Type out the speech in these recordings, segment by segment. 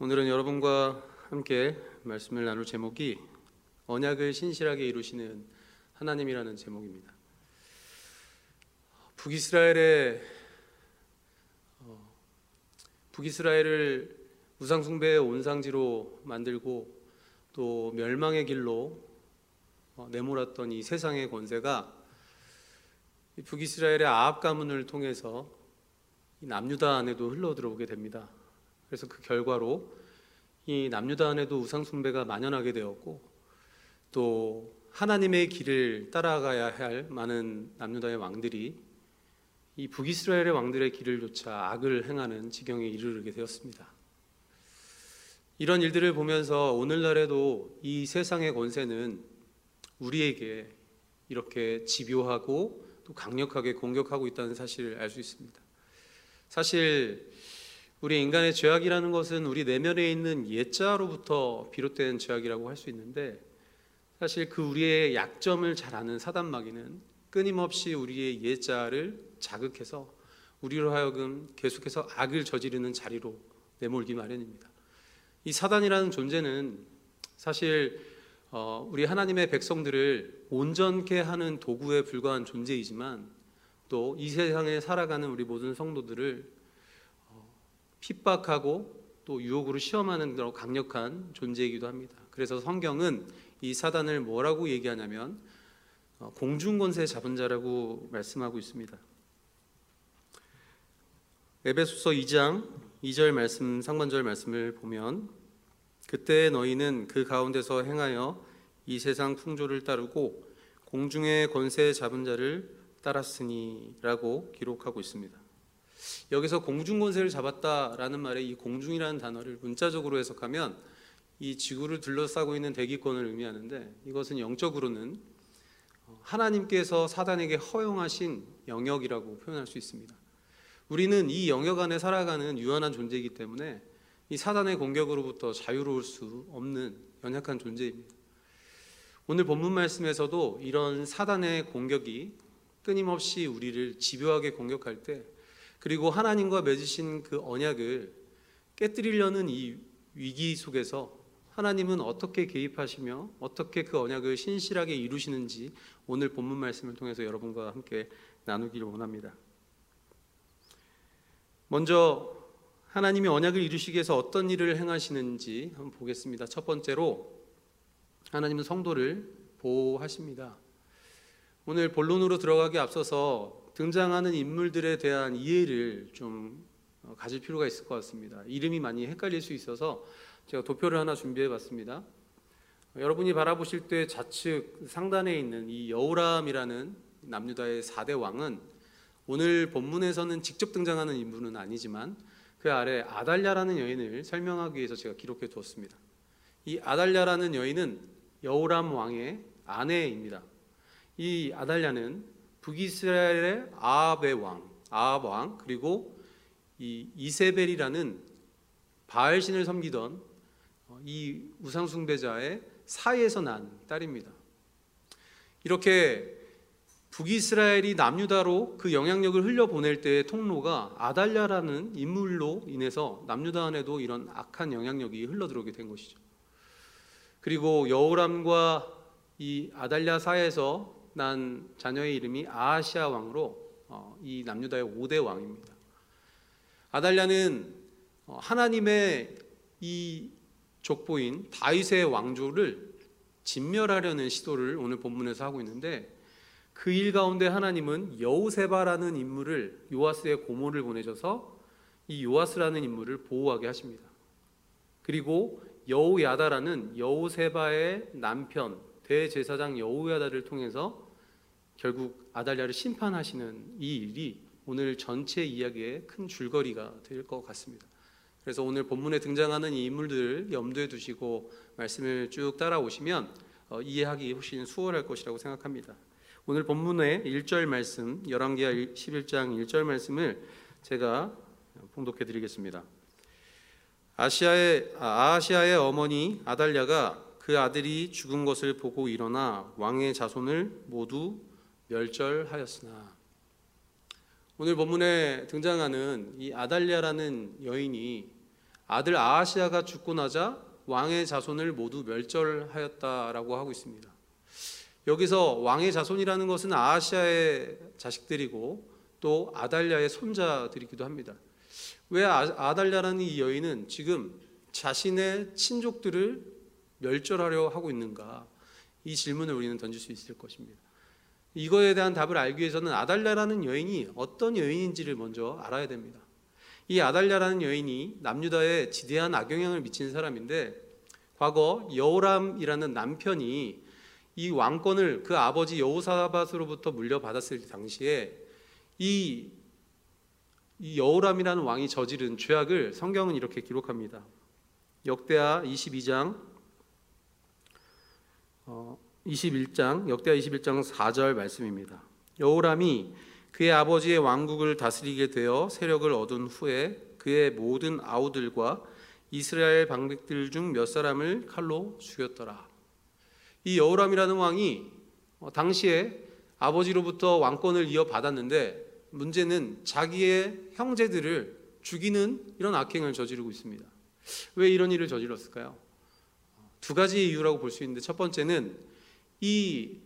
오늘은 여러분과 함께 말씀을 나눌 제목이 언약을 신실하게 이루시는 하나님이라는 제목입니다. 북이스라엘의 어, 북이스라엘을 우상 숭배의 온상지로 만들고 또 멸망의 길로 어, 내몰았던 이 세상의 권세가 이 북이스라엘의 아합 가문을 통해서 이 남유다 안에도 흘러 들어오게 됩니다. 그래서 그 결과로 이 남유다 안에도 우상 숭배가 만연하게 되었고 또 하나님의 길을 따라가야 할 많은 남유다의 왕들이 이 북이스라엘의 왕들의 길을 쫓아 악을 행하는 지경에 이르게 되었습니다. 이런 일들을 보면서 오늘날에도 이 세상의 권세는 우리에게 이렇게 집요하고 또 강력하게 공격하고 있다는 사실을 알 수 있습니다. 사실 우리 인간의 죄악이라는 것은 우리 내면에 있는 옛자로부터 비롯된 죄악이라고 할 수 있는데 사실 그 우리의 약점을 잘 아는 사단 마귀는 끊임없이 우리의 옛자를 자극해서 우리로 하여금 계속해서 악을 저지르는 자리로 내몰기 마련입니다. 이 사단이라는 존재는 사실 어, 우리 하나님의 백성들을 온전케 하는 도구에 불과한 존재이지만 또 이 세상에 살아가는 우리 모든 성도들을 어, 핍박하고 또 유혹으로 시험하는 그런 강력한 존재이기도 합니다. 그래서 성경은 이 사단을 뭐라고 얘기하냐면 어, 공중권세 잡은 자라고 말씀하고 있습니다. 에베소서 2장 2절 말씀 상반절 말씀을 보면 그때 너희는 그 가운데서 행하여 이 세상 풍조를 따르고 공중의 권세 잡은 자를 따랐으니라고 기록하고 있습니다. 여기서 공중 권세를 잡았다라는 말에 이 공중이라는 단어를 문자적으로 해석하면 이 지구를 둘러싸고 있는 대기권을 의미하는데 이것은 영적으로는 하나님께서 사단에게 허용하신 영역이라고 표현할 수 있습니다. 우리는 이 영역 안에 살아가는 유한한 존재이기 때문에 이 사단의 공격으로부터 자유로울 수 없는 연약한 존재입니다. 오늘 본문 말씀에서도 이런 사단의 공격이 끊임없이 우리를 집요하게 공격할 때 그리고 하나님과 맺으신 그 언약을 깨뜨리려는 이 위기 속에서 하나님은 어떻게 개입하시며 어떻게 그 언약을 신실하게 이루시는지 오늘 본문 말씀을 통해서 여러분과 함께 나누기를 원합니다. 먼저 하나님이 언약을 이루시기 위해서 어떤 일을 행하시는지 한번 보겠습니다. 첫 번째로 하나님은 성도를 보호하십니다. 오늘 본론으로 들어가기 앞서서 등장하는 인물들에 대한 이해를 좀 어, 가질 필요가 있을 것 같습니다. 이름이 많이 헷갈릴 수 있어서 제가 도표를 하나 준비해 봤습니다. 여러분이 바라보실 때 좌측 상단에 있는 이 여우람이라는 남유다의 4대 왕은 오늘 본문에서는 직접 등장하는 인물은 아니지만 그 아래 아달랴라는 여인을 설명하기 위해서 제가 기록해 두었습니다. 이 아달랴라는 여인은 여우람 왕의 아내입니다. 이 아달랴는 북이스라엘의 아합의 왕, 아합 왕 그리고 이 이세벨이라는 바알 신을 섬기던 어, 이 우상 숭배자의 사이에서 난 딸입니다. 이렇게 북이스라엘이 남유다로 그 영향력을 흘려보낼 때의 통로가 아달랴라는 인물로 인해서 남유다 안에도 이런 악한 영향력이 흘러들어오게 된 것이죠. 그리고 여호람과 이 아달랴 사이에서 난 자녀의 이름이 아하시아 왕으로 어, 이 남유다의 5대 왕입니다. 아달랴는 어, 하나님의 이 족보인 다윗의 왕조를 진멸하려는 시도를 오늘 본문에서 하고 있는데 그 일 가운데 하나님은 여우세바라는 인물을 요아스의 고모를 보내셔서 이 요아스라는 인물을 보호하게 하십니다. 그리고 여우야다라는 여우세바의 남편 대제사장 여우야다를 통해서 결국 아달랴를 심판하시는 이 일이 오늘 전체 이야기의 큰 줄거리가 될 것 같습니다. 그래서 오늘 본문에 등장하는 이 인물들을 염두에 두시고 말씀을 쭉 따라오시면 어, 이해하기 훨씬 수월할 것이라고 생각합니다. 오늘 본문의 1절 말씀, 열왕기하 11장 1절 말씀을 제가 봉독해 드리겠습니다. 아시아의 아, 아시아의 어머니 아달랴가 그 아들이 죽은 것을 보고 일어나 왕의 자손을 모두 멸절하였으나 오늘 본문에 등장하는 이 아달랴라는 여인이 아들 아하시아가 죽고 나자 왕의 자손을 모두 멸절하였다라고 하고 있습니다. 여기서 왕의 자손이라는 것은 아하시아의 자식들이고 또 아달랴의 손자들이기도 합니다. 왜 아- 아달랴라는 이 여인은 지금 자신의 친족들을 멸절하려 하고 있는가? 이 질문을 우리는 던질 수 있을 것입니다. 이거에 대한 답을 알기 위해서는 아달랴라는 여인이 어떤 여인인지를 먼저 알아야 됩니다. 이 아달랴라는 여인이 남유다에 지대한 악영향을 미친 사람인데 과거 여호람이라는 남편이 이 왕권을 그 아버지 여호사밧으로부터 물려받았을 당시에 이, 이 여호람이라는 왕이 저지른 죄악을 성경은 이렇게 기록합니다. 역대하 22장 어, 21장 역대하 21장 4절 말씀입니다. 여호람이 그의 아버지의 왕국을 다스리게 되어 세력을 얻은 후에 그의 모든 아우들과 이스라엘 방백들 중 몇 사람을 칼로 죽였더라. 이 여호람이라는 왕이 어, 당시에 아버지로부터 왕권을 이어받았는데 문제는 자기의 형제들을 죽이는 이런 악행을 저지르고 있습니다. 왜 이런 일을 저질렀을까요? 두 가지 이유라고 볼 수 있는데 첫 번째는 이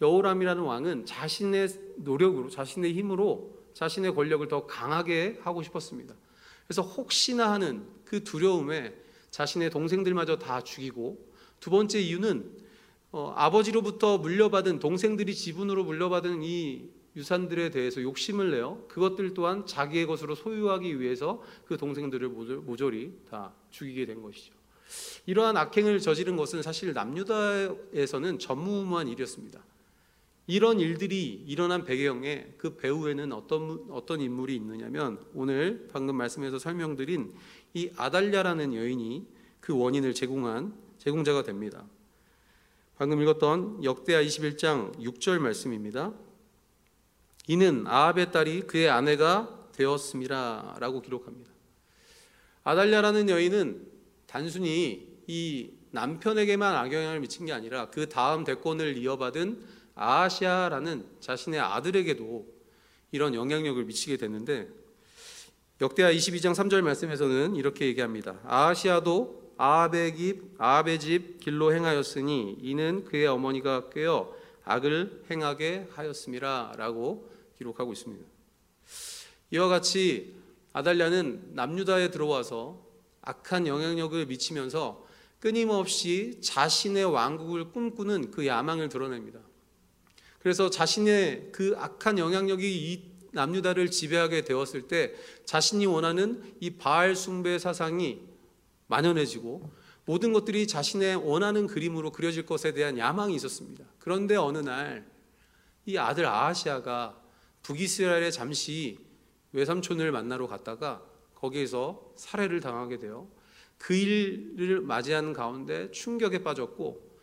여호람이라는 왕은 자신의 노력으로 자신의 힘으로 자신의 권력을 더 강하게 하고 싶었습니다. 그래서 혹시나 하는 그 두려움에 자신의 동생들마저 다 죽이고 두 번째 이유는 어, 아버지로부터 물려받은 동생들이 지분으로 물려받은 이 유산들에 대해서 욕심을 내어 그것들 또한 자기의 것으로 소유하기 위해서 그 동생들을 모조- 모조리 다 죽이게 된 것이죠. 이러한 악행을 저지른 것은 사실 남유다에서는 전무후무한 일이었습니다. 이런 일들이 일어난 배경에 그 배후에는 어떤 어떤 인물이 있느냐면 오늘 방금 말씀에서 설명드린 이 아달랴라는 여인이 그 원인을 제공한 제공자가 됩니다. 방금 읽었던 역대하 21장 6절 말씀입니다. 이는 아합의 딸이 그의 아내가 되었음이라라고 기록합니다. 아달랴라는 여인은 단순히 이 남편에게만 악영향을 미친 게 아니라 그 다음 대권을 이어받은 아시아라는 자신의 아들에게도 이런 영향력을 미치게 됐는데 역대하 22장 3절 말씀에서는 이렇게 얘기합니다. 아시아도 아합의 집 아합의 집 길로 행하였으니 이는 그의 어머니가 꿰어 악을 행하게 하였음이라라고 기록하고 있습니다. 이와 같이 아달랴는 남유다에 들어와서 악한 영향력을 미치면서 끊임없이 자신의 왕국을 꿈꾸는 그 야망을 드러냅니다. 그래서 자신의 그 악한 영향력이 이 남유다를 지배하게 되었을 때 자신이 원하는 이 바알 숭배 사상이 만연해지고 모든 것들이 자신의 원하는 그림으로 그려질 것에 대한 야망이 있었습니다. 그런데 어느 날 이 아들 아하시아가 북이스라엘에 잠시 외삼촌을 만나러 갔다가 거기에서 살해를 당하게 되어 그 일을 맞이하는 가운데 충격에 빠졌고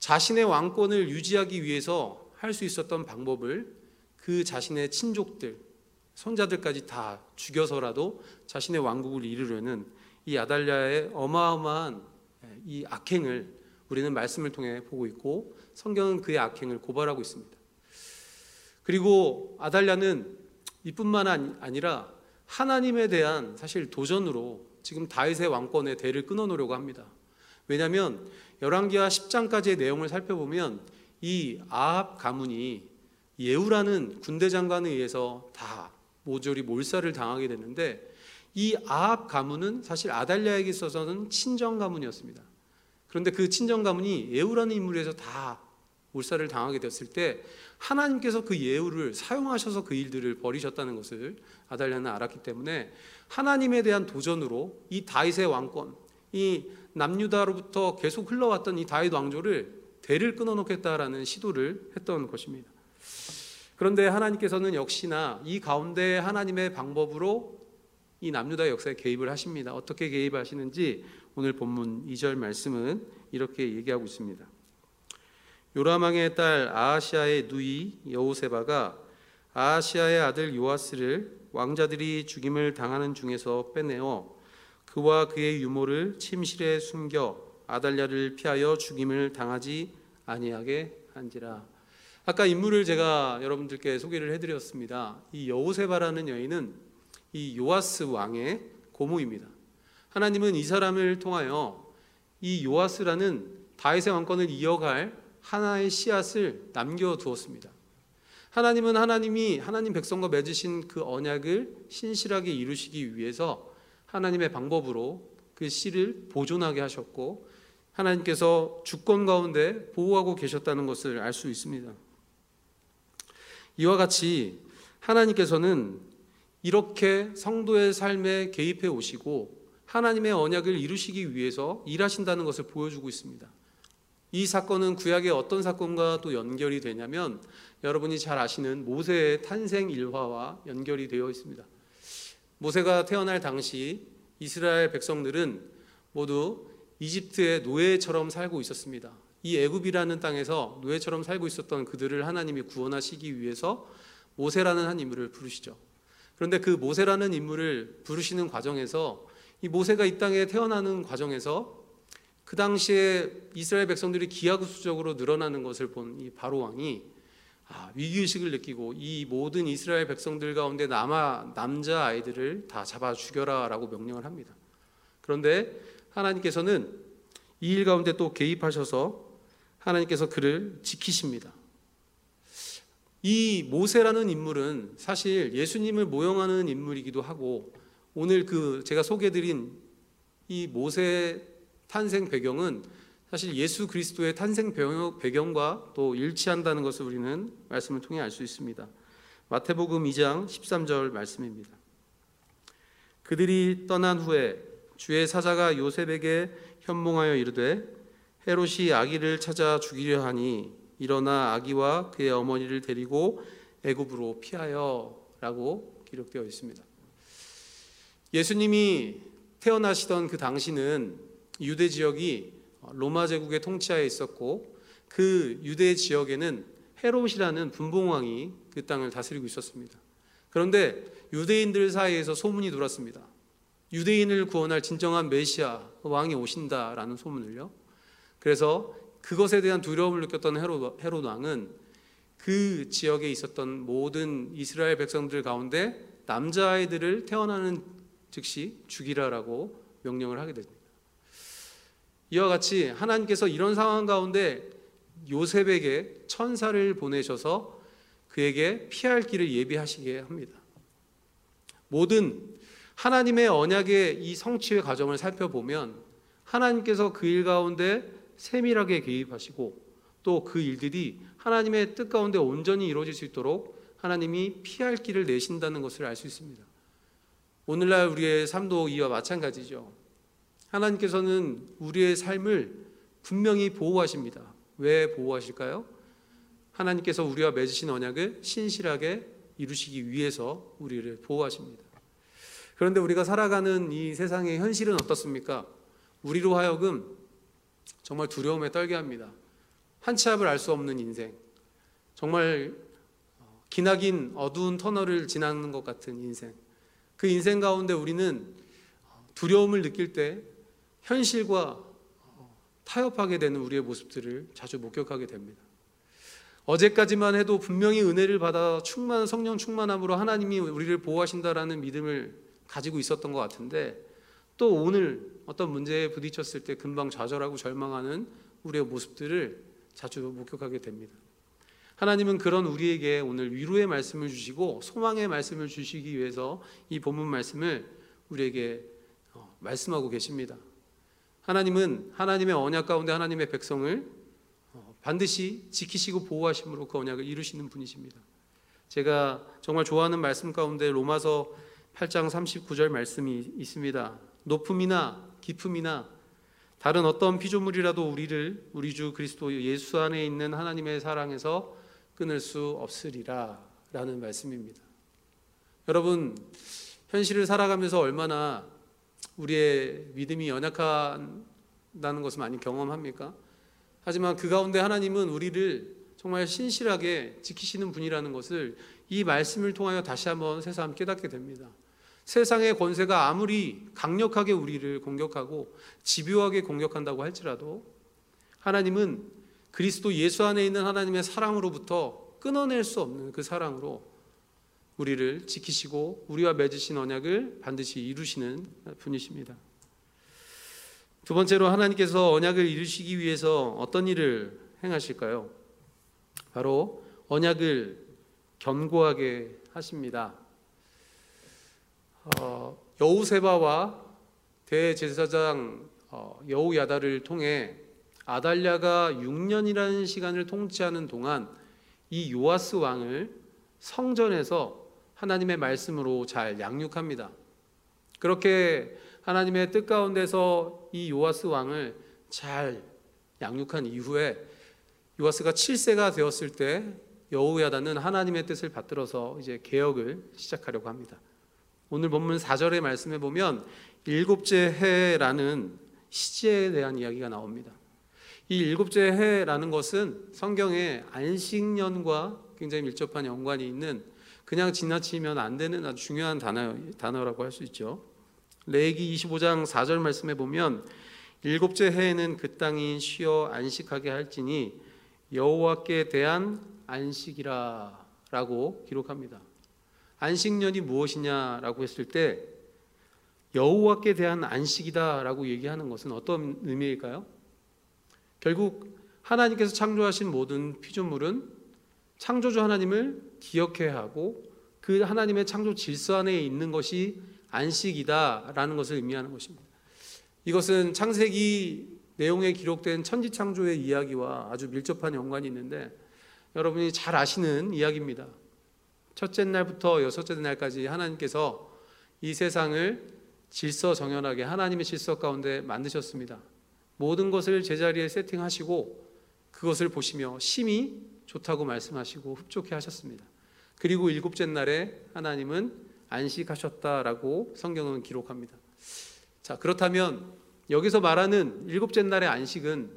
자신의 왕권을 유지하기 위해서 할 수 있었던 방법을 그 자신의 친족들, 손자들까지 다 죽여서라도 자신의 왕국을 이루려는 이 아달랴의 어마어마한 이 악행을 우리는 말씀을 통해 보고 있고 성경은 그의 악행을 고발하고 있습니다. 그리고 아달랴는 이뿐만 아니- 아니라 하나님에 대한 사실 도전으로 지금 다윗의 왕권의 대를 끊어놓으려고 합니다. 왜냐하면 열왕기하 10장까지의 내용을 살펴보면 이 아합 가문이 예후라는 군대 장관에 의해서 다 모조리 몰살을 당하게 됐는데 이 아합 가문은 사실 아달랴에게 있어서는 친정 가문이었습니다. 그런데 그 친정 가문이 예후라는 인물에서 다 몰살을 당하게 됐을 때 하나님께서 그 예후를 사용하셔서 그 일들을 벌이셨다는 것을 아달랴는 알았기 때문에 하나님에 대한 도전으로 이 다윗의 왕권, 이 남유다로부터 계속 흘러왔던 이 다윗 왕조를 대를 끊어놓겠다라는 시도를 했던 것입니다. 그런데 하나님께서는 역시나 이 가운데 하나님의 방법으로 이 남유다의 역사에 개입을 하십니다. 어떻게 개입하시는지 오늘 본문 2절 말씀은 이렇게 얘기하고 있습니다. 요라망의 딸 아하시아의 누이 여호세바가 아하시아의 아들 요아스를 왕자들이 죽임을 당하는 중에서 빼내어 그와 그의 유모를 침실에 숨겨 아달랴를 피하여 죽임을 당하지 아니하게 한지라. 아까 인물을 제가 여러분들께 소개를 해드렸습니다. 이 여호세바라는 여인은 이 요아스 왕의 고모입니다. 하나님은 이 사람을 통하여 이 요아스라는 다윗의 왕권을 이어갈 하나의 씨앗을 남겨 두었습니다. 하나님은 하나님이 하나님 백성과 맺으신 그 언약을 신실하게 이루시기 위해서 하나님의 방법으로 그 씨를 보존하게 하셨고 하나님께서 주권 가운데 보호하고 계셨다는 것을 알 수 있습니다. 이와 같이 하나님께서는 이렇게 성도의 삶에 개입해 오시고 하나님의 언약을 이루시기 위해서 일하신다는 것을 보여주고 있습니다. 이 사건은 구약의 어떤 사건과 또 연결이 되냐면 여러분이 잘 아시는 모세의 탄생 일화와 연결이 되어 있습니다. 모세가 태어날 당시 이스라엘 백성들은 모두 이집트의 노예처럼 살고 있었습니다. 이 애굽이라는 땅에서 노예처럼 살고 있었던 그들을 하나님이 구원하시기 위해서 모세라는 한 인물을 부르시죠. 그런데 그 모세라는 인물을 부르시는 과정에서 이 모세가 이 땅에 태어나는 과정에서 그 당시에 이스라엘 백성들이 기하급수적으로 늘어나는 것을 본 이 바로 왕이 아, 위기의식을 느끼고 이 모든 이스라엘 백성들 가운데 남아 남자 아이들을 다 잡아 죽여라라고 명령을 합니다. 그런데 하나님께서는 이 일 가운데 또 개입하셔서 하나님께서 그를 지키십니다. 이 모세라는 인물은 사실 예수님을 모형하는 인물이기도 하고 오늘 그 제가 소개드린 이 모세 탄생 배경은 사실 예수 그리스도의 탄생 배경과 또 일치한다는 것을 우리는 말씀을 통해 알 수 있습니다. 마태복음 2장 13절 말씀입니다. 그들이 떠난 후에 주의 사자가 요셉에게 현몽하여 이르되 헤롯이 아기를 찾아 죽이려 하니 일어나 아기와 그의 어머니를 데리고 애굽으로 피하여라고 기록되어 있습니다. 예수님이 태어나시던 그 당시는 유대 지역이 로마 제국의 통치하에 있었고 그 유대 지역에는 헤롯이라는 분봉왕이 그 땅을 다스리고 있었습니다. 그런데 유대인들 사이에서 소문이 돌았습니다. 유대인을 구원할 진정한 메시아 왕이 오신다라는 소문을요. 그래서 그것에 대한 두려움을 느꼈던 헤롯, 헤롯 왕은 그 지역에 있었던 모든 이스라엘 백성들 가운데 남자아이들을 태어나는 즉시 죽이라라고 명령을 하게 됩니다. 이와 같이 하나님께서 이런 상황 가운데 요셉에게 천사를 보내셔서 그에게 피할 길을 예비하시게 합니다. 모든 하나님의 언약의 이 성취의 과정을 살펴보면 하나님께서 그 일 가운데 세밀하게 개입하시고 또 그 일들이 하나님의 뜻 가운데 온전히 이루어질 수 있도록 하나님이 피할 길을 내신다는 것을 알 수 있습니다. 오늘날 우리의 삶도 이와 마찬가지죠. 하나님께서는 우리의 삶을 분명히 보호하십니다. 왜 보호하실까요? 하나님께서 우리와 맺으신 언약을 신실하게 이루시기 위해서 우리를 보호하십니다. 그런데 우리가 살아가는 이 세상의 현실은 어떻습니까? 우리로 하여금 정말 두려움에 떨게 합니다. 한치 앞을 알 수 없는 인생. 정말 기나긴 어두운 터널을 지나는 것 같은 인생. 그 인생 가운데 우리는 두려움을 느낄 때 현실과 타협하게 되는 우리의 모습들을 자주 목격하게 됩니다. 어제까지만 해도 분명히 은혜를 받아 충만 성령 충만함으로 하나님이 우리를 보호하신다라는 믿음을 가지고 있었던 것 같은데 또 오늘 어떤 문제에 부딪혔을 때 금방 좌절하고 절망하는 우리의 모습들을 자주 목격하게 됩니다. 하나님은 그런 우리에게 오늘 위로의 말씀을 주시고 소망의 말씀을 주시기 위해서 이 본문 말씀을 우리에게 어, 말씀하고 계십니다. 하나님은 하나님의 언약 가운데 하나님의 백성을 어, 반드시 지키시고 보호하심으로 그 언약을 이루시는 분이십니다. 제가 정말 좋아하는 말씀 가운데 로마서 8장 39절 말씀이 있습니다. 높음이나 깊음이나 다른 어떤 피조물이라도 우리를 우리 주 그리스도 예수 안에 있는 하나님의 사랑에서 끊을 수 없으리라 라는 말씀입니다. 여러분 현실을 살아가면서 얼마나 우리의 믿음이 연약하다는 것을 많이 경험합니까? 하지만 그 가운데 하나님은 우리를 정말 신실하게 지키시는 분이라는 것을 이 말씀을 통하여 다시 한번 새삼 깨닫게 됩니다. 세상의 권세가 아무리 강력하게 우리를 공격하고 집요하게 공격한다고 할지라도 하나님은 그리스도 예수 안에 있는 하나님의 사랑으로부터 끊어낼 수 없는 그 사랑으로 우리를 지키시고 우리와 맺으신 언약을 반드시 이루시는 분이십니다. 두 번째로 하나님께서 언약을 이루시기 위해서 어떤 일을 행하실까요? 바로 언약을 견고하게 하십니다. 어, 여우세바와 대제사장 어, 여우야다를 통해 아달랴가 6년이라는 시간을 통치하는 동안 이 요아스 왕을 성전에서 하나님의 말씀으로 잘 양육합니다. 그렇게 하나님의 뜻 가운데서 이 요아스 왕을 잘 양육한 이후에 요아스가 7세가 되었을 때 여우야다는 하나님의 뜻을 받들어서 이제 개혁을 시작하려고 합니다. 오늘 본문 4절의 말씀에 보면 일곱째 해라는 시제에 대한 이야기가 나옵니다. 이 일곱째 해라는 것은 성경의 안식년과 굉장히 밀접한 연관이 있는 그냥 지나치면 안 되는 아주 중요한 단어, 단어라고 할 수 있죠. 레기 25장 4절 말씀에 보면 일곱째 해에는 그 땅이 쉬어 안식하게 할지니 여호와께 대한 안식이라라고 기록합니다. 안식년이 무엇이냐라고 했을 때 여호와께 대한 안식이다라고 얘기하는 것은 어떤 의미일까요? 결국 하나님께서 창조하신 모든 피조물은 창조주 하나님을 기억해야 하고 그 하나님의 창조 질서 안에 있는 것이 안식이다라는 것을 의미하는 것입니다. 이것은 창세기 내용에 기록된 천지 창조의 이야기와 아주 밀접한 연관이 있는데 여러분이 잘 아시는 이야기입니다. 첫째 날부터 여섯째 날까지 하나님께서 이 세상을 질서 정연하게 하나님의 질서 가운데 만드셨습니다. 모든 것을 제자리에 세팅하시고 그것을 보시며 심히 좋다고 말씀하시고 흡족해 하셨습니다. 그리고 일곱째 날에 하나님은 안식하셨다라고 성경은 기록합니다. 자, 그렇다면 여기서 말하는 일곱째 날의 안식은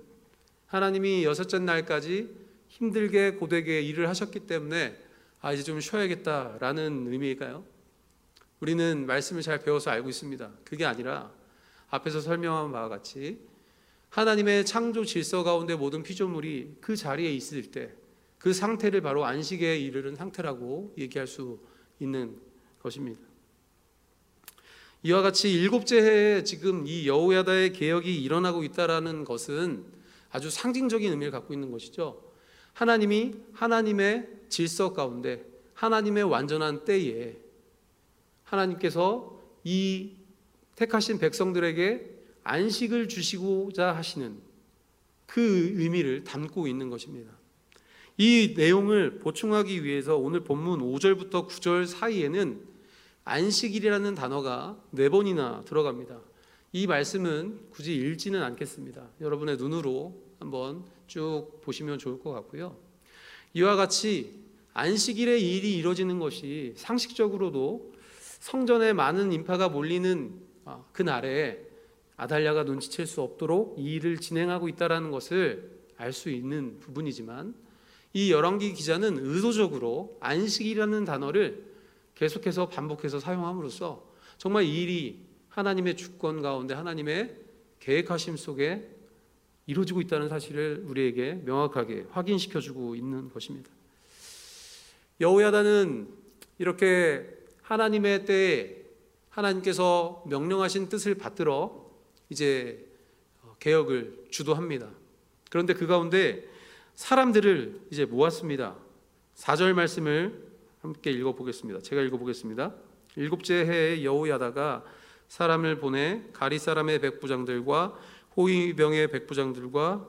하나님이 여섯째 날까지 힘들게 고되게 일을 하셨기 때문에 아 이제 좀 쉬어야겠다라는 의미일까요? 우리는 말씀을 잘 배워서 알고 있습니다. 그게 아니라 앞에서 설명한 바와 같이 하나님의 창조 질서 가운데 모든 피조물이 그 자리에 있을 때 그 상태를 바로 안식에 이르는 상태라고 얘기할 수 있는 것입니다. 이와 같이 일곱째 해에 지금 이 여호야다의 개혁이 일어나고 있다라는 것은 아주 상징적인 의미를 갖고 있는 것이죠. 하나님이 하나님의 질서 가운데 하나님의 완전한 때에 하나님께서 이 택하신 백성들에게 안식을 주시고자 하시는 그 의미를 담고 있는 것입니다. 이 내용을 보충하기 위해서 오늘 본문 5절부터 9절 사이에는 안식일이라는 단어가 네 번이나 들어갑니다. 이 말씀은 굳이 읽지는 않겠습니다. 여러분의 눈으로 한번 쭉 보시면 좋을 것 같고요. 이와 같이 안식일에 일이 이루어지는 것이 상식적으로도 성전에 많은 인파가 몰리는 아, 그 날에 아달랴가 눈치챌 수 없도록 이 일을 진행하고 있다라는 것을 알 수 있는 부분이지만 이 열왕기 기자는 의도적으로 안식이라는 단어를 계속해서 반복해서 사용함으로써 정말 이 일이 하나님의 주권 가운데 하나님의 계획하심 속에 이루어지고 있다는 사실을 우리에게 명확하게 확인시켜 주고 있는 것입니다. 여호야다는 이렇게 하나님의 때에 하나님께서 명령하신 뜻을 받들어 이제 개혁을 주도합니다. 그런데 그 가운데 사람들을 이제 모았습니다. 4절 말씀을 함께 읽어보겠습니다. 제가 읽어보겠습니다. 일곱째 해에 여호야다가 사람을 보내 가리 사람의 백부장들과 호위병의 백부장들과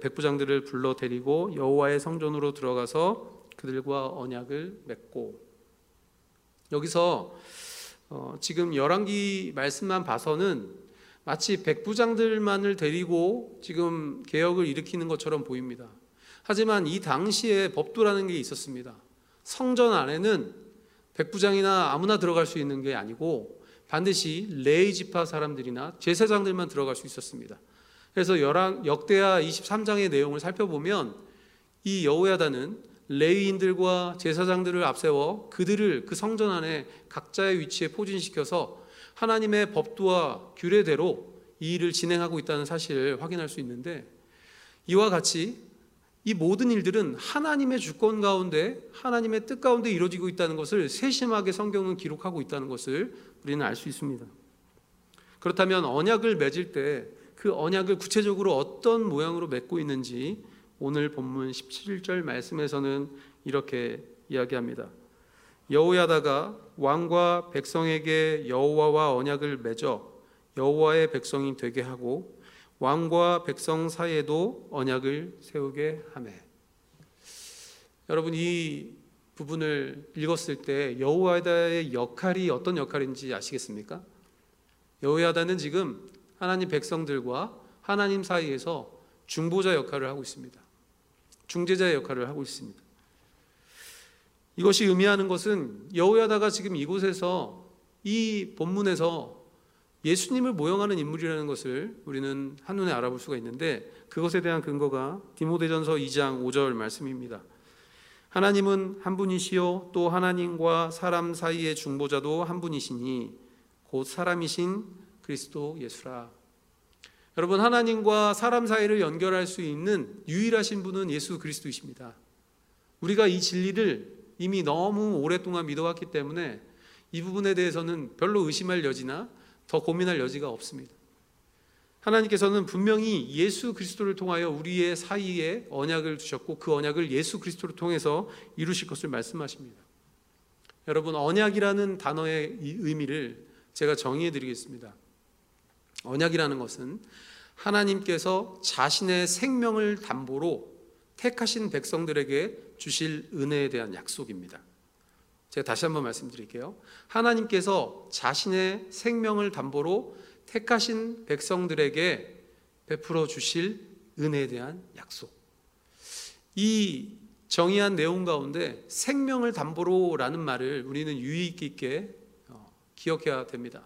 백부장들을 불러 데리고 여호와의 성전으로 들어가서 그들과 언약을 맺고 여기서 어, 지금 열왕기 말씀만 봐서는 마치 백부장들만을 데리고 지금 개혁을 일으키는 것처럼 보입니다. 하지만 이 당시에 법도라는 게 있었습니다. 성전 안에는 백부장이나 아무나 들어갈 수 있는 게 아니고 반드시 레이 지파 사람들이나 제사장들만 들어갈 수 있었습니다. 그래서 역대하 23장의 내용을 살펴보면 이 여호야다는 레위인들과 제사장들을 앞세워 그들을 그 성전 안에 각자의 위치에 포진시켜서 하나님의 법도와 규례대로 이 일을 진행하고 있다는 사실을 확인할 수 있는데 이와 같이 이 모든 일들은 하나님의 주권 가운데 하나님의 뜻 가운데 이루어지고 있다는 것을 세심하게 성경은 기록하고 있다는 것을 우리는 알 수 있습니다. 그렇다면 언약을 맺을 때 그 언약을 구체적으로 어떤 모양으로 맺고 있는지 오늘 본문 17절 말씀에서는 이렇게 이야기합니다. 여호야다가 왕과 백성에게 여호와와 언약을 맺어 여호와의 백성이 되게 하고 왕과 백성 사이에도 언약을 세우게 하매. 여러분 이 부분을 읽었을 때 여호야다의 역할이 어떤 역할인지 아시겠습니까? 여호야다는 지금 하나님 백성들과 하나님 사이에서 중보자 역할을 하고 있습니다. 중재자의 역할을 하고 있습니다. 이것이 의미하는 것은 여호야다가 지금 이곳에서 이 본문에서 예수님을 모형하는 인물이라는 것을 우리는 한눈에 알아볼 수가 있는데 그것에 대한 근거가 디모데전서 2장 5절 말씀입니다. 하나님은 한 분이시요 또 하나님과 사람 사이의 중보자도 한 분이시니 곧 사람이신 그리스도 예수라. 여러분 하나님과 사람 사이를 연결할 수 있는 유일하신 분은 예수 그리스도이십니다. 우리가 이 진리를 이미 너무 오랫동안 믿어왔기 때문에 이 부분에 대해서는 별로 의심할 여지나 더 고민할 여지가 없습니다. 하나님께서는 분명히 예수 그리스도를 통하여 우리의 사이에 언약을 두셨고 그 언약을 예수 그리스도를 통해서 이루실 것을 말씀하십니다. 여러분 언약이라는 단어의 의미를 제가 정의해 드리겠습니다. 언약이라는 것은 하나님께서 자신의 생명을 담보로 택하신 백성들에게 주실 은혜에 대한 약속입니다. 제가 다시 한번 말씀드릴게요. 하나님께서 자신의 생명을 담보로 택하신 백성들에게 베풀어 주실 은혜에 대한 약속. 이 정의한 내용 가운데 생명을 담보로라는 말을 우리는 유의 있게 어, 기억해야 됩니다.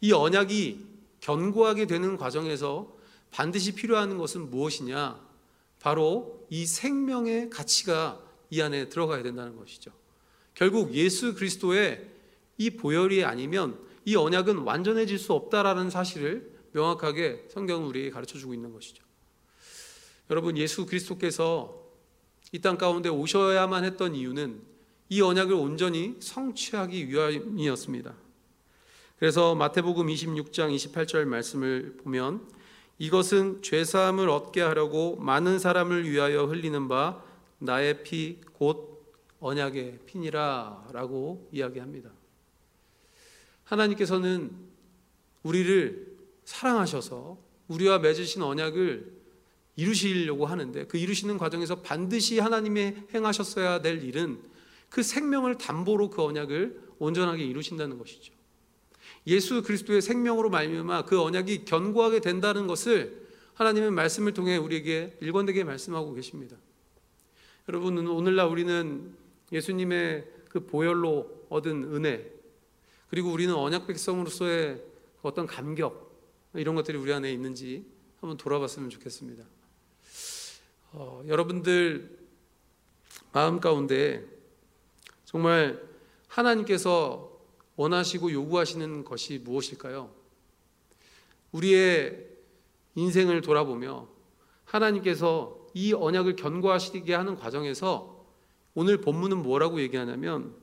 이 언약이 견고하게 되는 과정에서 반드시 필요한 것은 무엇이냐? 바로 이 생명의 가치가 이 안에 들어가야 된다는 것이죠. 결국 예수 그리스도의 이 보혈이 아니면 이 언약은 완전해질 수 없다라는 사실을 명확하게 성경은 우리에게 가르쳐 주고 있는 것이죠. 여러분 예수 그리스도께서 이 땅 가운데 오셔야만 했던 이유는 이 언약을 온전히 성취하기 위함이었습니다. 그래서 마태복음 26장 28절 말씀을 보면 이것은 죄 사함을 얻게 하려고 많은 사람을 위하여 흘리는 바 나의 피 곧 언약의 피니라라고 이야기합니다. 하나님께서는 우리를 사랑하셔서 우리와 맺으신 언약을 이루시려고 하는데 그 이루시는 과정에서 반드시 하나님의 행하셨어야 될 일은 그 생명을 담보로 그 언약을 온전하게 이루신다는 것이죠. 예수 그리스도의 생명으로 말미암아 그 언약이 견고하게 된다는 것을 하나님의 말씀을 통해 우리에게 일관되게 말씀하고 계십니다. 여러분 오늘날 우리는 예수님의 그 보혈로 얻은 은혜 그리고 우리는 언약 백성으로서의 어떤 감격 이런 것들이 우리 안에 있는지 한번 돌아봤으면 좋겠습니다. 어, 여러분들 마음 가운데 정말 하나님께서 원하시고 요구하시는 것이 무엇일까요? 우리의 인생을 돌아보며 하나님께서 이 언약을 견고하시게 하는 과정에서 오늘 본문은 뭐라고 얘기하냐면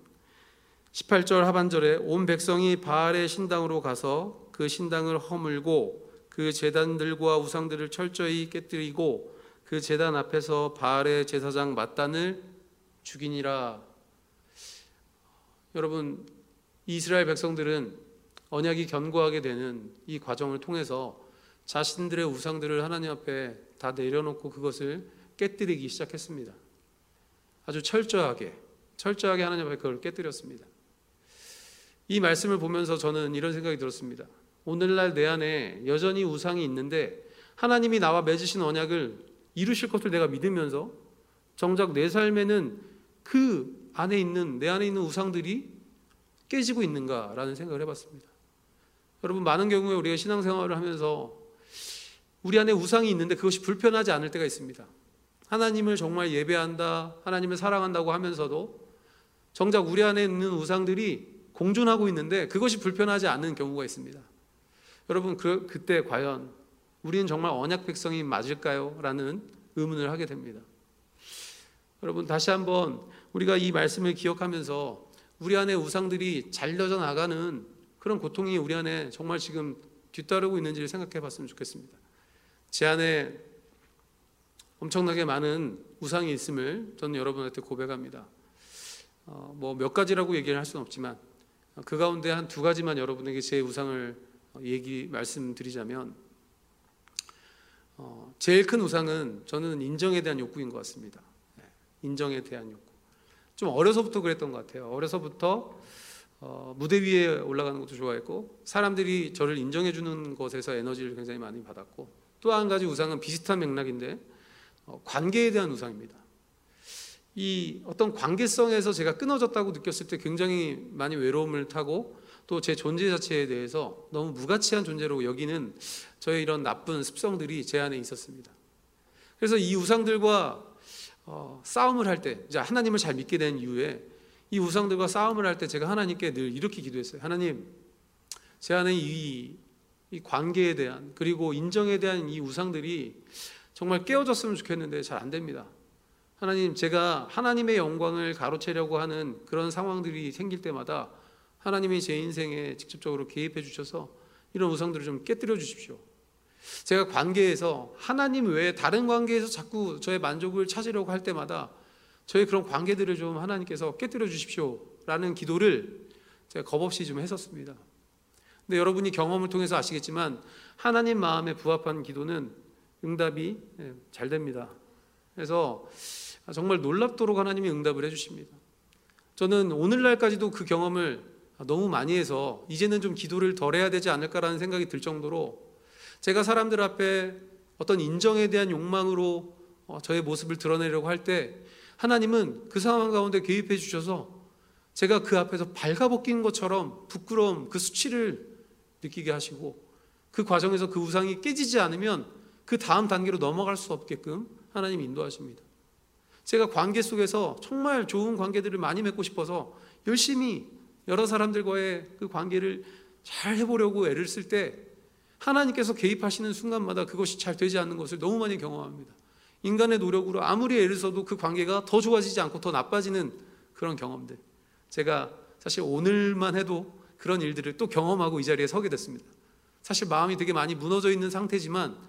18절 하반절에 온 백성이 바알의 신당으로 가서 그 신당을 허물고 그 제단들과 우상들을 철저히 깨뜨리고 그 제단 앞에서 바알의 제사장 마단을 죽이니라. 여러분 이스라엘 백성들은 언약이 견고하게 되는 이 과정을 통해서 자신들의 우상들을 하나님 앞에 다 내려놓고 그것을 깨뜨리기 시작했습니다. 아주 철저하게, 철저하게 하나님 앞에 그걸 깨뜨렸습니다. 이 말씀을 보면서 저는 이런 생각이 들었습니다. 오늘날 내 안에 여전히 우상이 있는데 하나님이 나와 맺으신 언약을 이루실 것을 내가 믿으면서 정작 내 삶에는 그 안에 있는 내 안에 있는 우상들이 깨지고 있는가라는 생각을 해봤습니다. 여러분 많은 경우에 우리가 신앙생활을 하면서 우리 안에 우상이 있는데 그것이 불편하지 않을 때가 있습니다. 하나님을 정말 예배한다, 하나님을 사랑한다고 하면서도 정작 우리 안에 있는 우상들이 공존하고 있는데 그것이 불편하지 않는 경우가 있습니다. 여러분 그, 그때 과연 우리는 정말 언약 백성이 맞을까요? 라는 의문을 하게 됩니다. 여러분 다시 한번 우리가 이 말씀을 기억하면서 우리 안에 우상들이 잘려져 나가는 그런 고통이 우리 안에 정말 지금 뒤따르고 있는지를 생각해 봤으면 좋겠습니다. 제 안에 엄청나게 많은 우상이 있음을 저는 여러분한테 고백합니다. 어, 뭐몇 가지라고 얘기를 할 수는 없지만 그 가운데 한 두 가지만 여러분에게 제 우상을 얘기 말씀드리자면 어, 제일 큰 우상은 저는 인정에 대한 욕구인 것 같습니다. 네, 인정에 대한 욕구. 좀 어려서부터 그랬던 것 같아요. 어려서부터 어, 무대 위에 올라가는 것도 좋아했고 사람들이 저를 인정해 주는 것에서 에너지를 굉장히 많이 받았고 또 한 가지 우상은 비슷한 맥락인데 어, 관계에 대한 우상입니다. 이 어떤 관계성에서 제가 끊어졌다고 느꼈을 때 굉장히 많이 외로움을 타고 또 제 존재 자체에 대해서 너무 무가치한 존재로 여기는 저의 이런 나쁜 습성들이 제 안에 있었습니다. 그래서 이 우상들과 어, 싸움을 할 때, 이제 하나님을 잘 믿게 된 이후에 이 우상들과 싸움을 할 때 제가 하나님께 늘 이렇게 기도했어요. 하나님, 제 안에 이, 이 관계에 대한 그리고 인정에 대한 이 우상들이 정말 깨어졌으면 좋겠는데 잘 안 됩니다. 하나님, 제가 하나님의 영광을 가로채려고 하는 그런 상황들이 생길 때마다 하나님이 제 인생에 직접적으로 개입해 주셔서 이런 우상들을 좀 깨뜨려 주십시오. 제가 관계에서 하나님 외에 다른 관계에서 자꾸 저의 만족을 찾으려고 할 때마다 저의 그런 관계들을 좀 하나님께서 깨뜨려 주십시오라는 기도를 제가 겁 없이 좀 했었습니다. 근데 여러분이 경험을 통해서 아시겠지만 하나님 마음에 부합한 기도는 응답이 예, 잘 됩니다. 그래서 정말 놀랍도록 하나님이 응답을 해주십니다. 저는 오늘날까지도 그 경험을 너무 많이 해서 이제는 좀 기도를 덜 해야 되지 않을까라는 생각이 들 정도로 제가 사람들 앞에 어떤 인정에 대한 욕망으로 어, 저의 모습을 드러내려고 할 때 하나님은 그 상황 가운데 개입해 주셔서 제가 그 앞에서 발가벗긴 것처럼 부끄러움, 그 수치를 느끼게 하시고 그 과정에서 그 우상이 깨지지 않으면 그 다음 단계로 넘어갈 수 없게끔 하나님 인도하십니다. 제가 관계 속에서 정말 좋은 관계들을 많이 맺고 싶어서 열심히 여러 사람들과의 그 관계를 잘 해보려고 애를 쓸 때 하나님께서 개입하시는 순간마다 그것이 잘 되지 않는 것을 너무 많이 경험합니다. 인간의 노력으로 아무리 애를 써도 그 관계가 더 좋아지지 않고 더 나빠지는 그런 경험들. 제가 사실 오늘만 해도 그런 일들을 또 경험하고 이 자리에 서게 됐습니다. 사실 마음이 되게 많이 무너져 있는 상태지만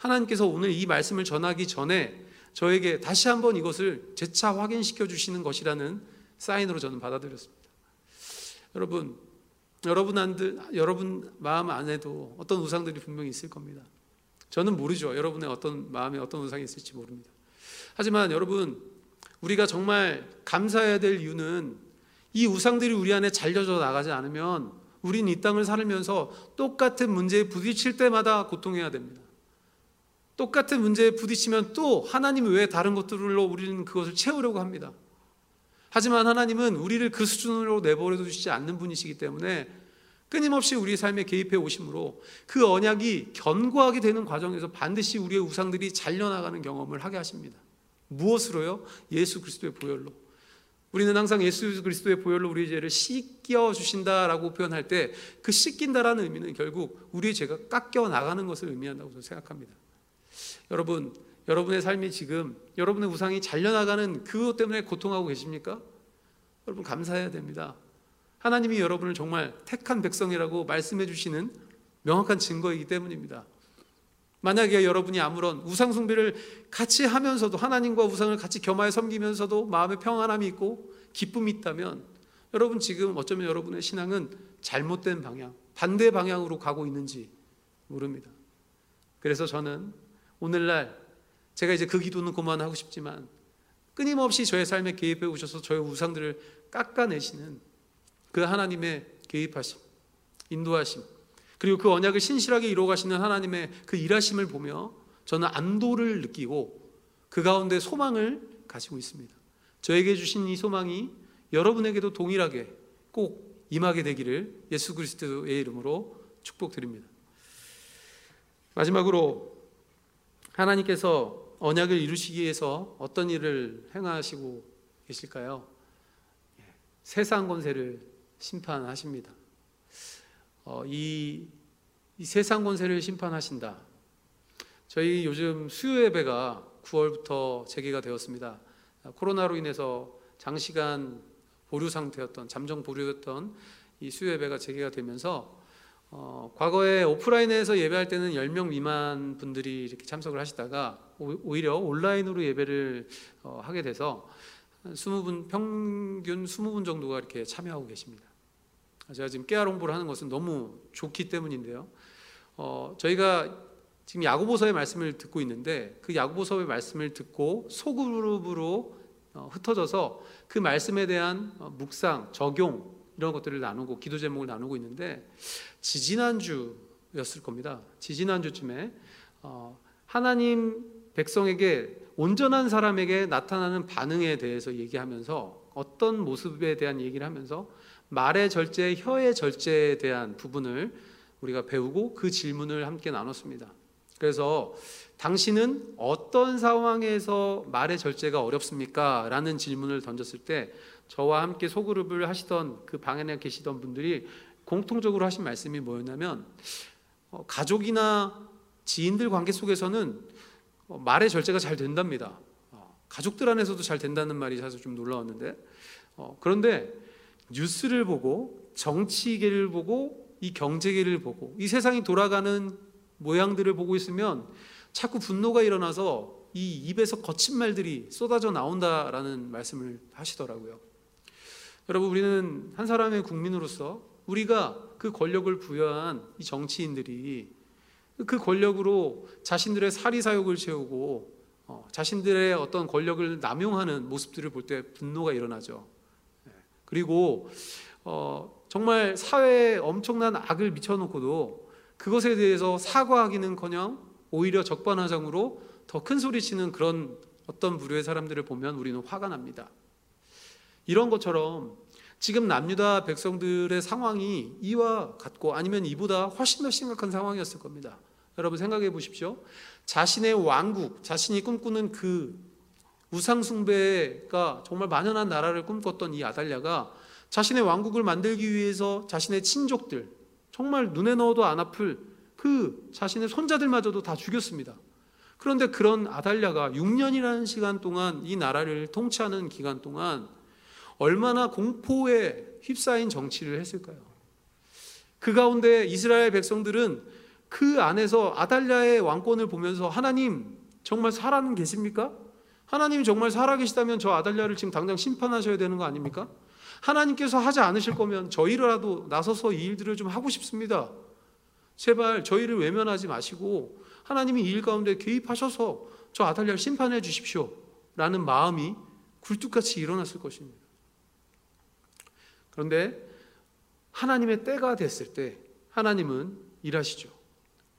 하나님께서 오늘 이 말씀을 전하기 전에 저에게 다시 한번 이것을 재차 확인시켜 주시는 것이라는 사인으로 저는 받아들였습니다. 여러분, 여러분 안들 여러분 마음 안에도 어떤 우상들이 분명히 있을 겁니다. 저는 모르죠. 여러분의 어떤 마음에 어떤 우상이 있을지 모릅니다. 하지만 여러분 우리가 정말 감사해야 될 이유는 이 우상들이 우리 안에 잘려져 나가지 않으면 우린 이 땅을 살면서 똑같은 문제에 부딪힐 때마다 고통해야 됩니다. 똑같은 문제에 부딪히면 또 하나님 외에 다른 것들로 우리는 그것을 채우려고 합니다. 하지만 하나님은 우리를 그 수준으로 내버려 두시지 않는 분이시기 때문에 끊임없이 우리 삶에 개입해 오심으로 그 언약이 견고하게 되는 과정에서 반드시 우리의 우상들이 잘려나가는 경험을 하게 하십니다. 무엇으로요? 예수 그리스도의 보혈로. 우리는 항상 예수 그리스도의 보혈로 우리의 죄를 씻겨 주신다라고 표현할 때 그 씻긴다라는 의미는 결국 우리의 죄가 깎여 나가는 것을 의미한다고 생각합니다. 여러분, 여러분의 삶이 지금 여러분의 우상이 잘려나가는 그것 때문에 고통하고 계십니까? 여러분 감사해야 됩니다. 하나님이 여러분을 정말 택한 백성이라고 말씀해 주시는 명확한 증거이기 때문입니다. 만약에 여러분이 아무런 우상 숭배를 같이 하면서도 하나님과 우상을 같이 겸하여 섬기면서도 마음에 평안함이 있고 기쁨이 있다면 여러분 지금 어쩌면 여러분의 신앙은 잘못된 방향, 반대 방향으로 가고 있는지 모릅니다. 그래서 저는 오늘날 제가 이제 그 기도는 그만하고 싶지만 끊임없이 저의 삶에 개입해 오셔서 저의 우상들을 깎아내시는 그 하나님의 개입하심, 인도하심, 그리고 그 언약을 신실하게 이루어 가시는 하나님의 그 일하심을 보며 저는 안도를 느끼고 그 가운데 소망을 가지고 있습니다. 저에게 주신 이 소망이 여러분에게도 동일하게 꼭 임하게 되기를 예수 그리스도의 이름으로 축복드립니다. 마지막으로 하나님께서 언약을 이루시기 위해서 어떤 일을 행하시고 계실까요? 예, 세상 권세를 심판하십니다. 어, 이, 이 세상 권세를 심판하신다. 저희 요즘 수요 예배가 9월부터 재개가 되었습니다. 코로나로 인해서 장시간 보류 상태였던 잠정 보류였던 이 수요 예배가 재개가 되면서 어, 과거에 오프라인에서 예배할 때는 10명 미만 분들이 이렇게 참석을 하시다가 오- 오히려 온라인으로 예배를 어, 하게 돼서 한 20분 평균 20분 정도가 이렇게 참여하고 계십니다. 제가 지금 깨알 홍보를 하는 것은 너무 좋기 때문인데요. 어, 저희가 지금 야고보서의 말씀을 듣고 있는데 그 야고보서의 말씀을 듣고 소그룹으로 어, 흩어져서 그 말씀에 대한 어, 묵상, 적용 이런 것들을 나누고 기도 제목을 나누고 있는데 지지난주였을 겁니다. 지지난주쯤에 어, 하나님 백성에게 온전한 사람에게 나타나는 반응에 대해서 얘기하면서 어떤 모습에 대한 얘기를 하면서 말의 절제, 혀의 절제에 대한 부분을 우리가 배우고 그 질문을 함께 나눴습니다. 그래서 당신은 어떤 상황에서 말의 절제가 어렵습니까? 라는 질문을 던졌을 때 저와 함께 소그룹을 하시던 그 방에 계시던 분들이 공통적으로 하신 말씀이 뭐였냐면 어, 가족이나 지인들 관계 속에서는 어, 말의 절제가 잘 된답니다. 어, 가족들 안에서도 잘 된다는 말이 사실 좀 놀라웠는데 어, 그런데 뉴스를 보고 정치계를 보고 이 경제계를 보고 이 세상이 돌아가는 모양들을 보고 있으면 자꾸 분노가 일어나서 이 입에서 거친 말들이 쏟아져 나온다라는 말씀을 하시더라고요. 여러분 우리는 한 사람의 국민으로서 우리가 그 권력을 부여한 이 정치인들이 그 권력으로 자신들의 사리 사욕을 채우고 어, 자신들의 어떤 권력을 남용하는 모습들을 볼 때 분노가 일어나죠. 예. 그리고 어, 정말 사회에 엄청난 악을 미쳐놓고도 그것에 대해서 사과하기는커녕 오히려 적반하장으로 더 큰 소리치는 그런 어떤 부류의 사람들을 보면 우리는 화가 납니다. 이런 것처럼 지금 남유다 백성들의 상황이 이와 같고 아니면 이보다 훨씬 더 심각한 상황이었을 겁니다. 여러분 생각해 보십시오. 자신의 왕국, 자신이 꿈꾸는 그 우상숭배가 정말 만연한 나라를 꿈꿨던 이 아달랴가 자신의 왕국을 만들기 위해서 자신의 친족들, 정말 눈에 넣어도 안 아플 그 자신의 손자들마저도 다 죽였습니다. 그런데 그런 아달랴가 6년이라는 시간 동안 이 나라를 통치하는 기간 동안 얼마나 공포에 휩싸인 정치를 했을까요? 그 가운데 이스라엘 백성들은 그 안에서 아달랴의 왕권을 보면서 하나님 정말 살아는 계십니까? 하나님이 정말 살아계시다면 저 아달랴를 지금 당장 심판하셔야 되는 거 아닙니까? 하나님께서 하지 않으실 거면 저희라도 나서서 이 일들을 좀 하고 싶습니다. 제발 저희를 외면하지 마시고 하나님이 이 일 가운데 개입하셔서 저 아달랴를 심판해 주십시오. 라는 마음이 굴뚝같이 일어났을 것입니다. 그런데 하나님의 때가 됐을 때 하나님은 일하시죠.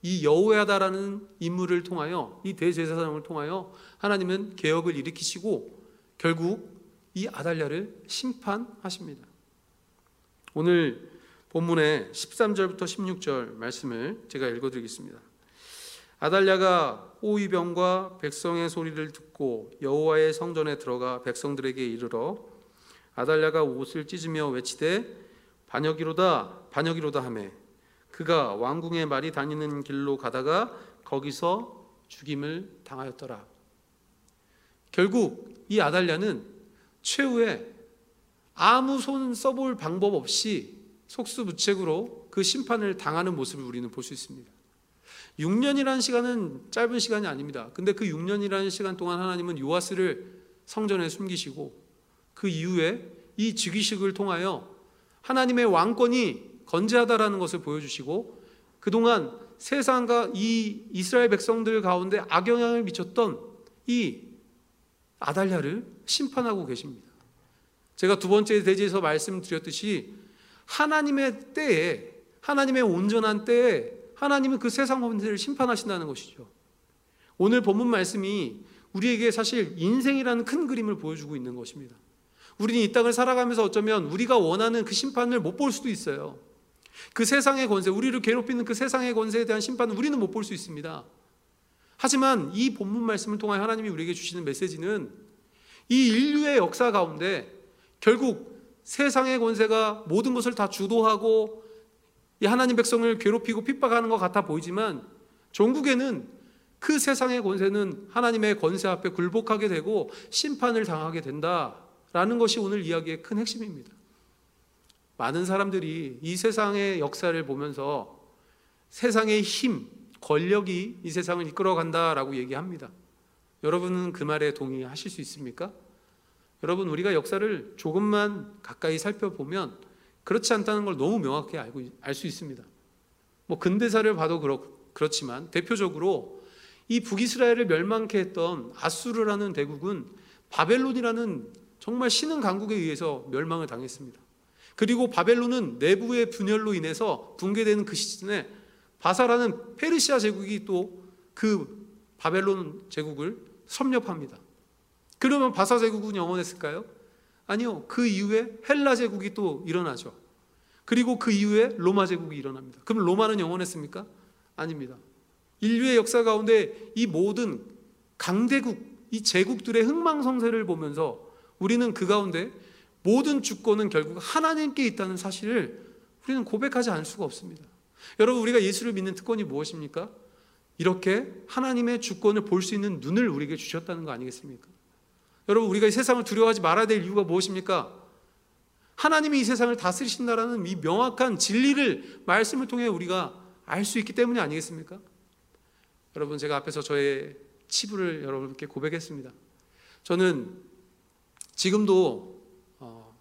이 여호야다라는 인물을 통하여 이 대제사장을 통하여 하나님은 개혁을 일으키시고 결국 이 아달랴를 심판하십니다. 오늘 본문의 13절부터 16절 말씀을 제가 읽어드리겠습니다. 아달랴가 호위병과 백성의 소리를 듣고 여호와의 성전에 들어가 백성들에게 이르러 아달랴가 옷을 찢으며 외치되 반역이로다 반역이로다 하매 그가 왕궁의 말이 다니는 길로 가다가 거기서 죽임을 당하였더라. 결국 이 아달랴는 최후에 아무 손 써볼 방법 없이 속수무책으로 그 심판을 당하는 모습을 우리는 볼 수 있습니다. 6년이라는 시간은 짧은 시간이 아닙니다. 근데 그 6년이라는 시간 동안 하나님은 요아스를 성전에 숨기시고 그 이후에 이 즉위식을 통하여 하나님의 왕권이 건재하다라는 것을 보여주시고 그동안 세상과 이 이스라엘 백성들 가운데 악영향을 미쳤던 이 아달랴를 심판하고 계십니다. 제가 두 번째 대지에서 말씀드렸듯이 하나님의 때에 하나님의 온전한 때에 하나님은 그 세상 범죄를 심판하신다는 것이죠. 오늘 본문 말씀이 우리에게 사실 인생이라는 큰 그림을 보여주고 있는 것입니다. 우리는 이 땅을 살아가면서 어쩌면 우리가 원하는 그 심판을 못 볼 수도 있어요. 그 세상의 권세, 우리를 괴롭히는 그 세상의 권세에 대한 심판은 우리는 못 볼 수 있습니다. 하지만 이 본문 말씀을 통해 하나님이 우리에게 주시는 메시지는 이 인류의 역사 가운데 결국 세상의 권세가 모든 것을 다 주도하고 이 하나님 백성을 괴롭히고 핍박하는 것 같아 보이지만 종국에는 그 세상의 권세는 하나님의 권세 앞에 굴복하게 되고 심판을 당하게 된다 라는 것이 오늘 이야기의 큰 핵심입니다. 많은 사람들이 이 세상의 역사를 보면서 세상의 힘, 권력이 이 세상을 이끌어 간다라고 얘기합니다. 여러분은 그 말에 동의하실 수 있습니까? 여러분 우리가 역사를 조금만 가까이 살펴보면 그렇지 않다는 걸 너무 명확히 알고 알 수 있습니다. 뭐 근대사를 봐도 그렇, 그렇지만 대표적으로 이 북이스라엘을 멸망케 했던 아수르라는 대국은 바벨론이라는 정말 신흥 강국에 의해서 멸망을 당했습니다. 그리고 바벨론은 내부의 분열로 인해서 붕괴되는 그 시즌에 바사라는 페르시아 제국이 또 그 바벨론 제국을 섭렵합니다. 그러면 바사 제국은 영원했을까요? 아니요. 그 이후에 헬라 제국이 또 일어나죠. 그리고 그 이후에 로마 제국이 일어납니다. 그럼 로마는 영원했습니까? 아닙니다. 인류의 역사 가운데 이 모든 강대국, 이 제국들의 흥망성쇠를 보면서 우리는 그 가운데 모든 주권은 결국 하나님께 있다는 사실을 우리는 고백하지 않을 수가 없습니다. 여러분, 우리가 예수를 믿는 특권이 무엇입니까? 이렇게 하나님의 주권을 볼 수 있는 눈을 우리에게 주셨다는 거 아니겠습니까? 여러분, 우리가 이 세상을 두려워하지 말아야 될 이유가 무엇입니까? 하나님이 이 세상을 다스리신다라는 이 명확한 진리를 말씀을 통해 우리가 알 수 있기 때문이 아니겠습니까? 여러분, 제가 앞에서 저의 치부를 여러분께 고백했습니다. 저는 지금도 어,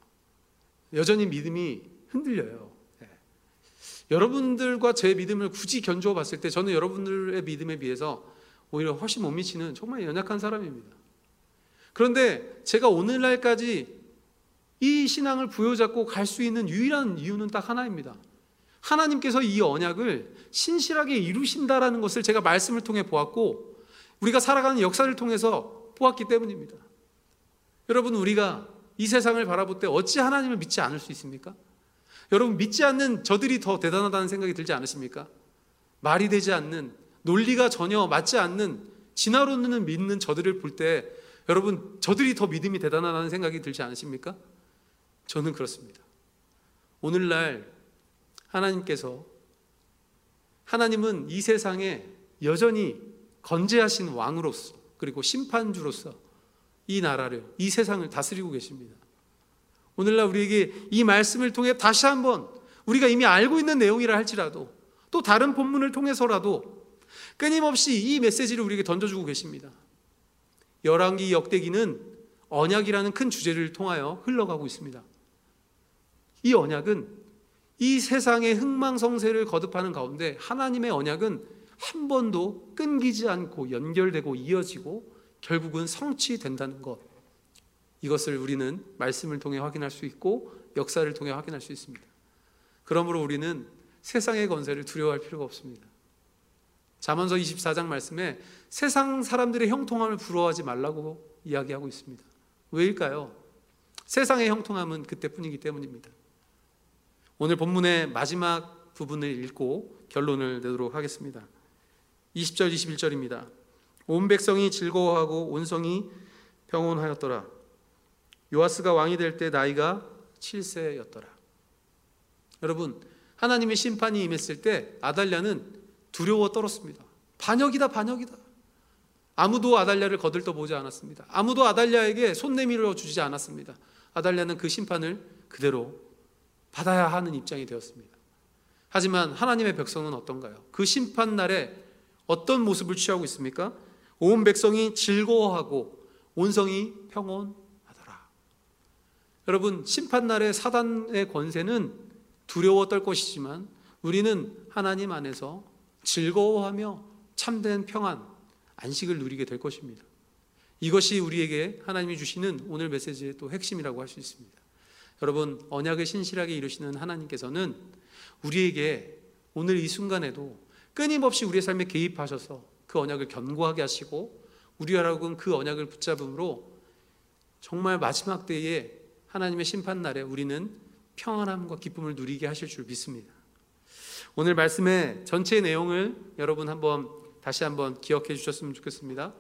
여전히 믿음이 흔들려요. 네. 여러분들과 제 믿음을 굳이 견주어 봤을 때 저는 여러분들의 믿음에 비해서 오히려 훨씬 못 미치는 정말 연약한 사람입니다. 그런데 제가 오늘날까지 이 신앙을 부여잡고 갈 수 있는 유일한 이유는 딱 하나입니다. 하나님께서 이 언약을 신실하게 이루신다라는 것을 제가 말씀을 통해 보았고 우리가 살아가는 역사를 통해서 보았기 때문입니다. 여러분 우리가 이 세상을 바라볼 때 어찌 하나님을 믿지 않을 수 있습니까? 여러분 믿지 않는 저들이 더 대단하다는 생각이 들지 않으십니까? 말이 되지 않는 논리가 전혀 맞지 않는 진화론을 믿는 저들을 볼 때 여러분 저들이 더 믿음이 대단하다는 생각이 들지 않으십니까? 저는 그렇습니다. 오늘날 하나님께서 하나님은 이 세상에 여전히 건재하신 왕으로서 그리고 심판주로서 이 나라를 이 세상을 다스리고 계십니다. 오늘날 우리에게 이 말씀을 통해 다시 한번 우리가 이미 알고 있는 내용이라 할지라도 또 다른 본문을 통해서라도 끊임없이 이 메시지를 우리에게 던져주고 계십니다. 열왕기 역대기는 언약이라는 큰 주제를 통하여 흘러가고 있습니다. 이 언약은 이 세상의 흥망성쇠를 거듭하는 가운데 하나님의 언약은 한 번도 끊기지 않고 연결되고 이어지고 결국은 성취된다는 것. 이것을 우리는 말씀을 통해 확인할 수 있고 역사를 통해 확인할 수 있습니다. 그러므로 우리는 세상의 건세를 두려워할 필요가 없습니다. 잠언서 24장 말씀에 세상 사람들의 형통함을 부러워하지 말라고 이야기하고 있습니다. 왜일까요? 세상의 형통함은 그때뿐이기 때문입니다. 오늘 본문의 마지막 부분을 읽고 결론을 내도록 하겠습니다. 20절 21절입니다. 온 백성이 즐거워하고 온 성이 평온하였더라. 요아스가 왕이 될 때 나이가 7세였더라. 여러분, 하나님의 심판이 임했을 때 아달랴는 두려워 떨었습니다. 반역이다, 반역이다. 아무도 아달랴를 거들떠 보지 않았습니다. 아무도 아달랴에게 손 내밀어 주지 않았습니다. 아달랴는 그 심판을 그대로 받아야 하는 입장이 되었습니다. 하지만 하나님의 백성은 어떤가요? 그 심판 날에 어떤 모습을 취하고 있습니까? 온 백성이 즐거워하고 온 성이 평온하더라. 여러분, 심판 날에 사단의 권세는 두려워 떨 것이지만 우리는 하나님 안에서 즐거워하며 참된 평안, 안식을 누리게 될 것입니다. 이것이 우리에게 하나님이 주시는 오늘 메시지의 또 핵심이라고 할 수 있습니다. 여러분 언약을 신실하게 이루시는 하나님께서는 우리에게 오늘 이 순간에도 끊임없이 우리의 삶에 개입하셔서 그 언약을 견고하게 하시고 우리하고는 그 언약을 붙잡음으로 정말 마지막 때에 하나님의 심판 날에 우리는 평안함과 기쁨을 누리게 하실 줄 믿습니다. 오늘 말씀의 전체 내용을 여러분 한번 다시 한번 기억해 주셨으면 좋겠습니다.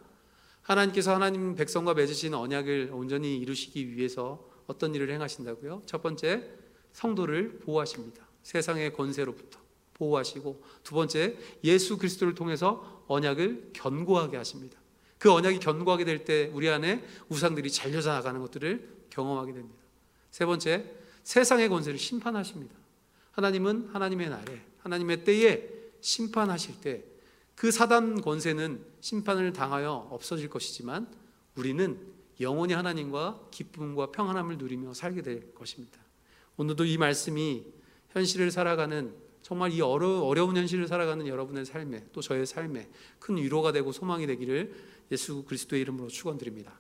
하나님께서 하나님 백성과 맺으신 언약을 온전히 이루시기 위해서 어떤 일을 행하신다고요? 첫 번째, 성도를 보호하십니다. 세상의 권세로부터 보호하시고 두 번째, 예수 그리스도를 통해서 언약을 견고하게 하십니다. 그 언약이 견고하게 될 때 우리 안에 우상들이 잘려져 나가는 것들을 경험하게 됩니다. 세 번째, 세상의 권세를 심판하십니다. 하나님은 하나님의 날에 하나님의 때에 심판하실 때 그 사단 권세는 심판을 당하여 없어질 것이지만 우리는 영원히 하나님과 기쁨과 평안함을 누리며 살게 될 것입니다. 오늘도 이 말씀이 현실을 살아가는 정말 이 어려, 어려운 현실을 살아가는 여러분의 삶에 또 저의 삶에 큰 위로가 되고 소망이 되기를 예수 그리스도의 이름으로 축원드립니다.